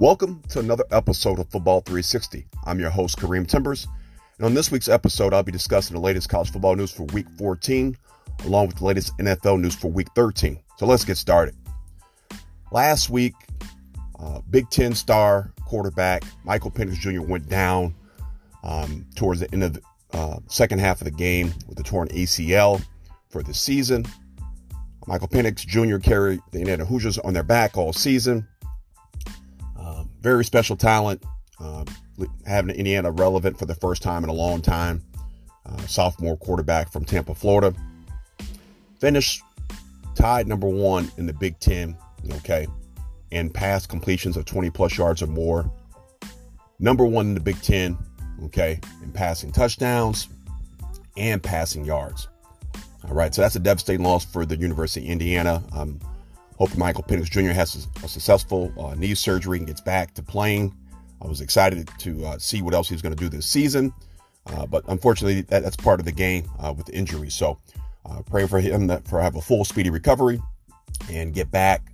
Welcome to another episode of Football 360. I'm your host, Kareem Timbers. And on this week's episode, I'll be discussing the latest college football news for week 14, along with the latest NFL news for week 13. So let's get started. Last week, uh, Big Ten star quarterback Michael Penix Jr. went down um, towards the end of the uh, second half of the game with a torn ACL for the season. Michael Penix Jr. carried the Indiana Hoosiers on their back all season. Very special talent, um, having Indiana relevant for the first time in a long time. Uh, sophomore quarterback from Tampa, Florida. Finished tied number one in the Big Ten, okay, and pass completions of 20 plus yards or more. Number one in the Big Ten, okay, in passing touchdowns and passing yards. All right, so that's a devastating loss for the University of Indiana. Um, hope Michael Penix Jr. has a, successful uh, knee surgery and gets back to playing. I was excited to uh, see what else he's going to do this season, uh, but unfortunately, that, that's part of the game uh, with the injury. So, uh, pray for him that for have a full speedy recovery and get back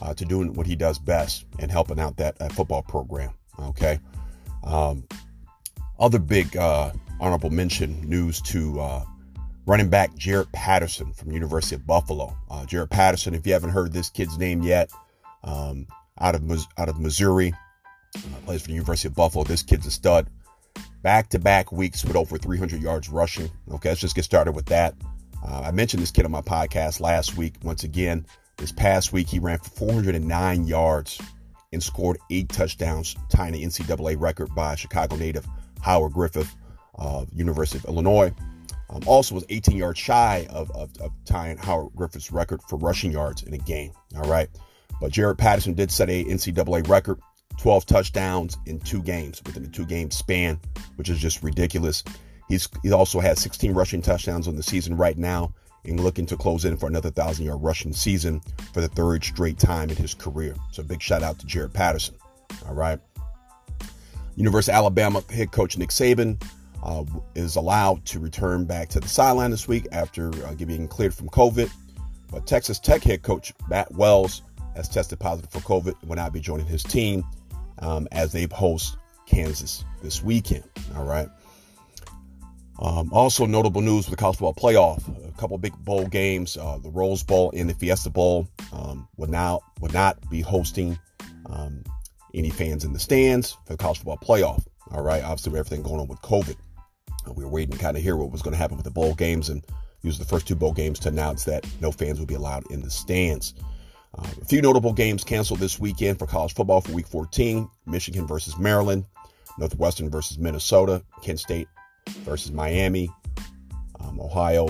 uh, to doing what he does best and helping out that, that football program. Okay. Um, other big honorable mention news to running back Jaret Patterson from University of Buffalo. Uh, Jaret Patterson, if you haven't heard this kid's name yet, um, out of out of Missouri, uh, plays for the University of Buffalo. This kid's a stud. Back to back weeks with over 300 yards rushing. Okay, let's just get started with that. Uh, I mentioned this kid on my podcast last week. Once again, this past week he ran for 409 yards and scored eight touchdowns, tying the NCAA record by Chicago native Howard Griffith of University of Illinois. Um, also was 18 yards shy of, of, of tying Howard Griffith's record for rushing yards in a game. All right. But Jaret Patterson did set a NCAA record, 12 touchdowns in two games within a two game span, which is just ridiculous. He's he also has 16 rushing touchdowns on the season right now and looking to close in for another thousand yard rushing season for the third straight time in his career. So big shout out to Jaret Patterson. All right. University of Alabama head coach Nick Saban uh, is allowed to return back to the sideline this week after uh, getting cleared from COVID. But Texas Tech head coach Matt Wells has tested positive for COVID and will not be joining his team um, as they host Kansas this weekend. All right. Um, also, notable news for the college football playoff: a couple big bowl games. Uh, the Rose Bowl and the Fiesta Bowl um, would now would not be hosting um, any fans in the stands for the college football playoff. All right, obviously with everything going on with COVID. We were waiting to kind of hear what was going to happen with the bowl games and use the first two bowl games to announce that no fans would be allowed in the stands. Uh, a few notable games canceled this weekend for college football for week 14 Michigan versus Maryland, Northwestern versus Minnesota, Kent State versus Miami, um, Ohio,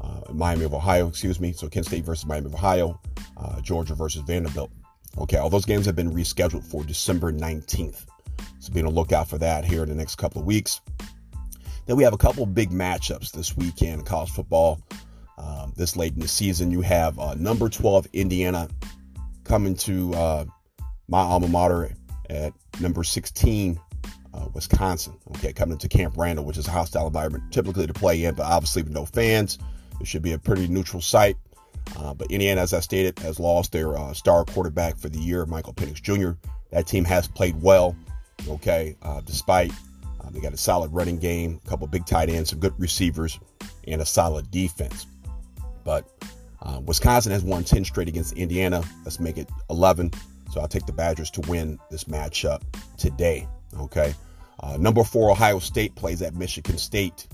uh, Miami of Ohio, excuse me. So Kent State versus Miami of Ohio, uh, Georgia versus Vanderbilt. Okay, all those games have been rescheduled for December 19th. So be on the lookout for that here in the next couple of weeks. Then we have a couple big matchups this weekend in college football. Um, this late in the season, you have uh, number 12 Indiana coming to uh, my alma mater at number 16 uh, Wisconsin. Okay, coming to Camp Randall, which is a hostile environment typically to play in, but obviously with no fans, it should be a pretty neutral site. Uh, but Indiana, as I stated, has lost their uh, star quarterback for the year, Michael Penix Jr. That team has played well, okay, uh, despite uh, they got a solid running game, a couple big tight ends, some good receivers, and a solid defense. But uh, Wisconsin has won 10 straight against Indiana. Let's make it 11. So I'll take the Badgers to win this matchup today. Okay. Uh, number four, Ohio State plays at Michigan State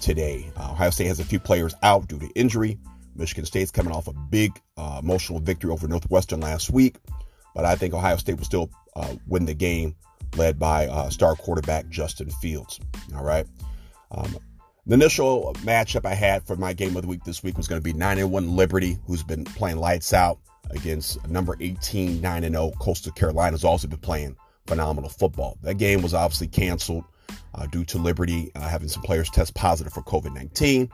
today. Uh, Ohio State has a few players out due to injury. Michigan State's coming off a big uh, emotional victory over Northwestern last week, but I think Ohio State will still uh, win the game led by uh, star quarterback Justin Fields. All right. Um, the initial matchup I had for my game of the week this week was going to be 9 and 1 Liberty, who's been playing lights out against number 18, 9 and 0 Coastal Carolina, has also been playing phenomenal football. That game was obviously canceled uh, due to Liberty uh, having some players test positive for COVID 19.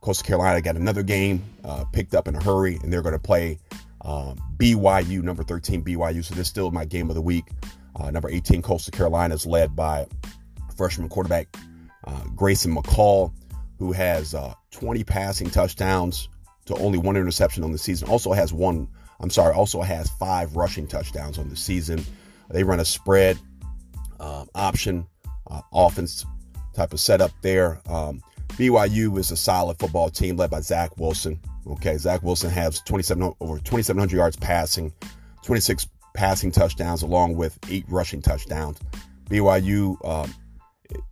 Coastal Carolina got another game uh, picked up in a hurry, and they're going to play um, BYU, number 13 BYU. So this is still my game of the week. Uh, number 18, Coastal Carolina is led by freshman quarterback uh, Grayson McCall, who has uh, 20 passing touchdowns to only one interception on the season. Also has one, I'm sorry, also has five rushing touchdowns on the season. They run a spread um, option uh, offense type of setup there. Um, BYU is a solid football team led by Zach Wilson. Okay, Zach Wilson has 27 over 2,700 yards passing, 26 passing touchdowns, along with eight rushing touchdowns. BYU, um,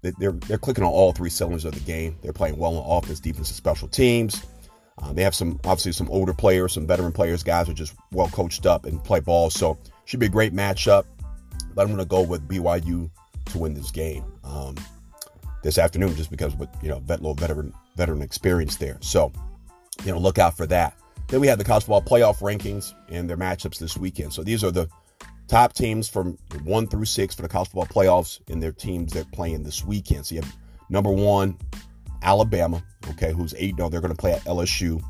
they're they're clicking on all three cylinders of the game. They're playing well on offense, defense, and special teams. Uh, they have some obviously some older players, some veteran players. Guys are just well coached up and play ball, so should be a great matchup. But I'm going to go with BYU to win this game um, this afternoon, just because with you know vet, little veteran veteran experience there. So you know look out for that. Then we have the college football playoff rankings and their matchups this weekend. So these are the top teams from one through six for the college football playoffs and their teams they're playing this weekend. So you have number one, Alabama, okay, who's 8 0. They're going to play at LSU.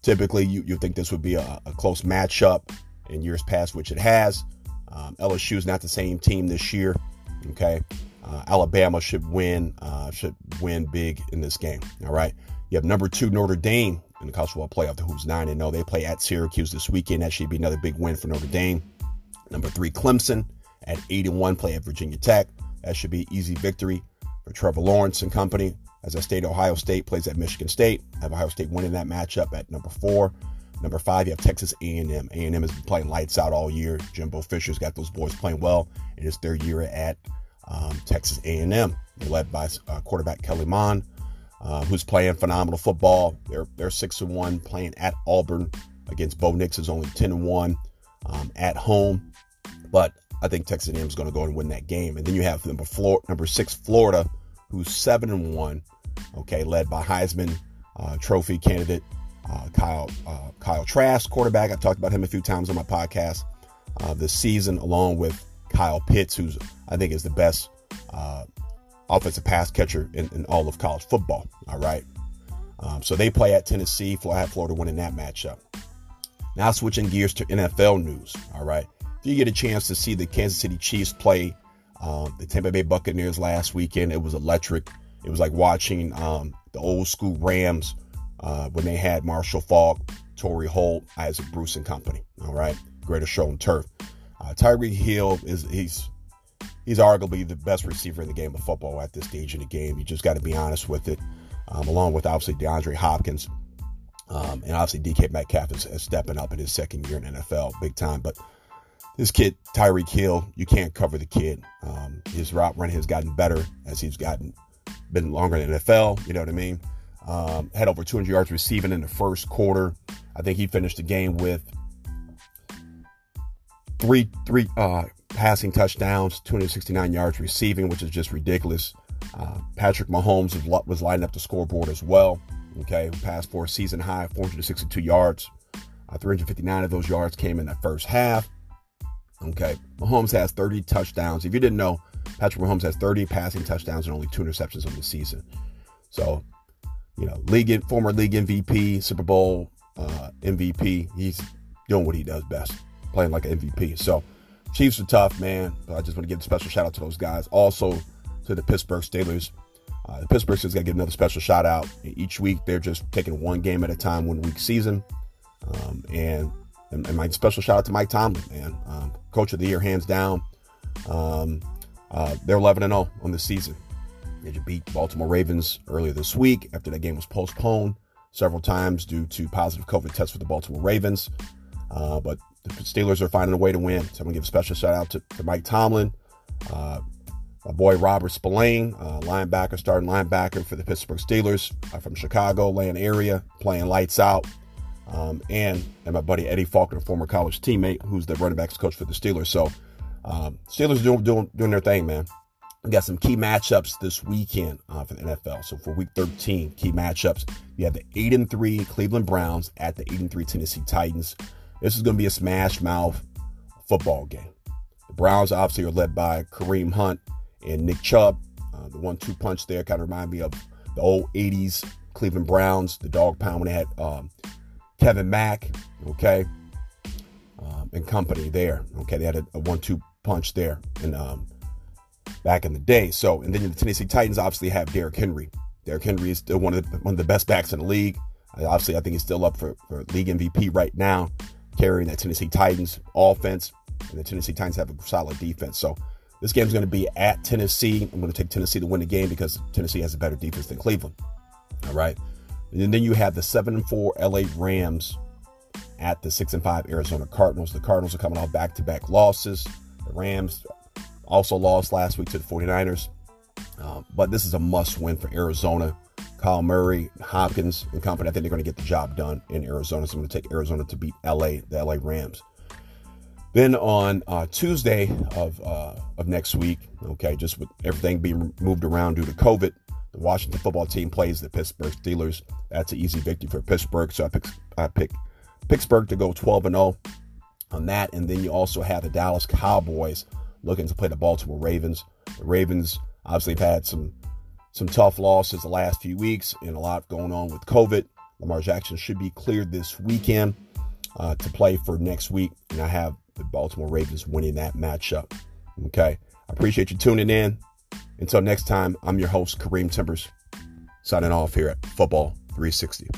Typically, you, you think this would be a, a close matchup in years past, which it has. Um, LSU is not the same team this year, okay. Uh, Alabama should win, uh, should win big in this game. All right. You have number two Notre Dame in the college football playoff, The who's nine and zero. They play at Syracuse this weekend. That should be another big win for Notre Dame. Number three Clemson at eight and one play at Virginia Tech. That should be easy victory for Trevor Lawrence and company. As I stated, Ohio State plays at Michigan State. I have Ohio State winning that matchup at number four. Number five, you have Texas A&M. A&M has been playing lights out all year. Jimbo Fisher's got those boys playing well. It is their year at um, Texas A&M. They're led by uh, quarterback Kellen Mond, uh, who's playing phenomenal football. They're they're six and one playing at Auburn against Bo Nix is only ten and one um, at home, but I think Texas A&M is going to go and win that game. And then you have number four, number six Florida, who's seven and one okay, led by Heisman uh, Trophy candidate uh, Kyle uh, Kyle Trask, quarterback. I've talked about him a few times on my podcast uh, this season, along with Kyle Pitts, who's I think is the best uh, offensive pass catcher in, in, all of college football. All right, um, so they play at Tennessee. I Florida winning that matchup. Now switching gears to NFL news. All right, if you get a chance to see the Kansas City Chiefs play um, the Tampa Bay Buccaneers last weekend, it was electric. It was like watching um, the old school Rams uh, when they had Marshall Faulk, Torry Holt, Isaac Bruce and company. All right, greatest show on turf. Uh, Tyreek Hill is he's he's arguably the best receiver in the game of football at this stage in the game. You just got to be honest with it. Um, along with obviously DeAndre Hopkins, um, and obviously DK Metcalf is, is, stepping up in his second year in NFL, big time. But this kid Tyreek Hill, you can't cover the kid. Um, his route running has gotten better as he's gotten been longer in the NFL. You know what I mean? Um, had over 200 yards receiving in the first quarter. I think he finished the game with three three uh, passing touchdowns, 269 yards receiving, which is just ridiculous. Uh, Patrick Mahomes was, lining up the scoreboard as well. Okay, passed for a season high 462 yards. Uh, 359 of those yards came in the first half. Okay, Mahomes has 30 touchdowns. If you didn't know, Patrick Mahomes has 30 passing touchdowns and only two interceptions on the season. So, you know, league former league MVP, Super Bowl uh, MVP. He's doing what he does best, playing like an MVP. So, Chiefs are tough, man. But I just want to give a special shout out to those guys. Also to the Pittsburgh Steelers. Uh, the Pittsburgh Steelers got to give another special shout out. Each week, they're just taking one game at a time, one week season. Um, and, and, and, my special shout out to Mike Tomlin, man. Um, coach of the year, hands down. Um, uh, they're 11 and 0 on the season. They just beat Baltimore Ravens earlier this week after that game was postponed several times due to positive COVID tests for the Baltimore Ravens. Uh, but the Steelers are finding a way to win. So I'm going to give a special shout out to, to Mike Tomlin, uh, my boy Robert Spillane, uh, linebacker, starting linebacker for the Pittsburgh Steelers uh, from Chicago, land area, playing lights out. Um, and, and my buddy Eddie Faulkner, former college teammate, who's the running backs coach for the Steelers. So um, Steelers doing, doing doing their thing, man. We got some key matchups this weekend uh, for the NFL. So for Week 13, key matchups, you have the eight and three Cleveland Browns at the eight and three Tennessee Titans. This is going to be a smash mouth football game. The Browns obviously are led by Kareem Hunt and Nick Chubb. Uh, the one-two punch there kind of remind me of the old '80s Cleveland Browns, the dog pound when they had um, Kevin Mack, okay, um, and company there. Okay, they had a, a one-two punch there and um, back in the day. So, and then the Tennessee Titans obviously have Derrick Henry. Derrick Henry is still one of the, one of the best backs in the league. obviously, I think he's still up for, for league MVP right now, carrying that Tennessee Titans offense. and the Tennessee Titans have a solid defense. So this game's going to be at Tennessee. I'm going to take Tennessee to win the game because Tennessee has a better defense than Cleveland. All right. And then you have the 7 and 4 LA Rams at the 6 and 5 Arizona Cardinals. The Cardinals are coming off back to back losses. The Rams also lost last week to the 49ers. Uh, but this is a must win for Arizona. Kyler Murray, Hopkins, and company. I think they're going to get the job done in Arizona. So I'm going to take Arizona to beat LA, the LA Rams. Then on uh, Tuesday of uh, of next week, okay, just with everything being moved around due to COVID, the Washington football team plays the Pittsburgh Steelers. That's an easy victory for Pittsburgh. So I pick I pick Pittsburgh to go 12 and 0 on that, and then you also have the Dallas Cowboys looking to play the Baltimore Ravens. The Ravens obviously have had some some tough losses the last few weeks and a lot going on with COVID. Lamar Jackson should be cleared this weekend uh, to play for next week, and I have the Baltimore Ravens winning that matchup. Okay. I appreciate you tuning in. Until next time, I'm your host, Kareem Timbers, signing off here at Football 360.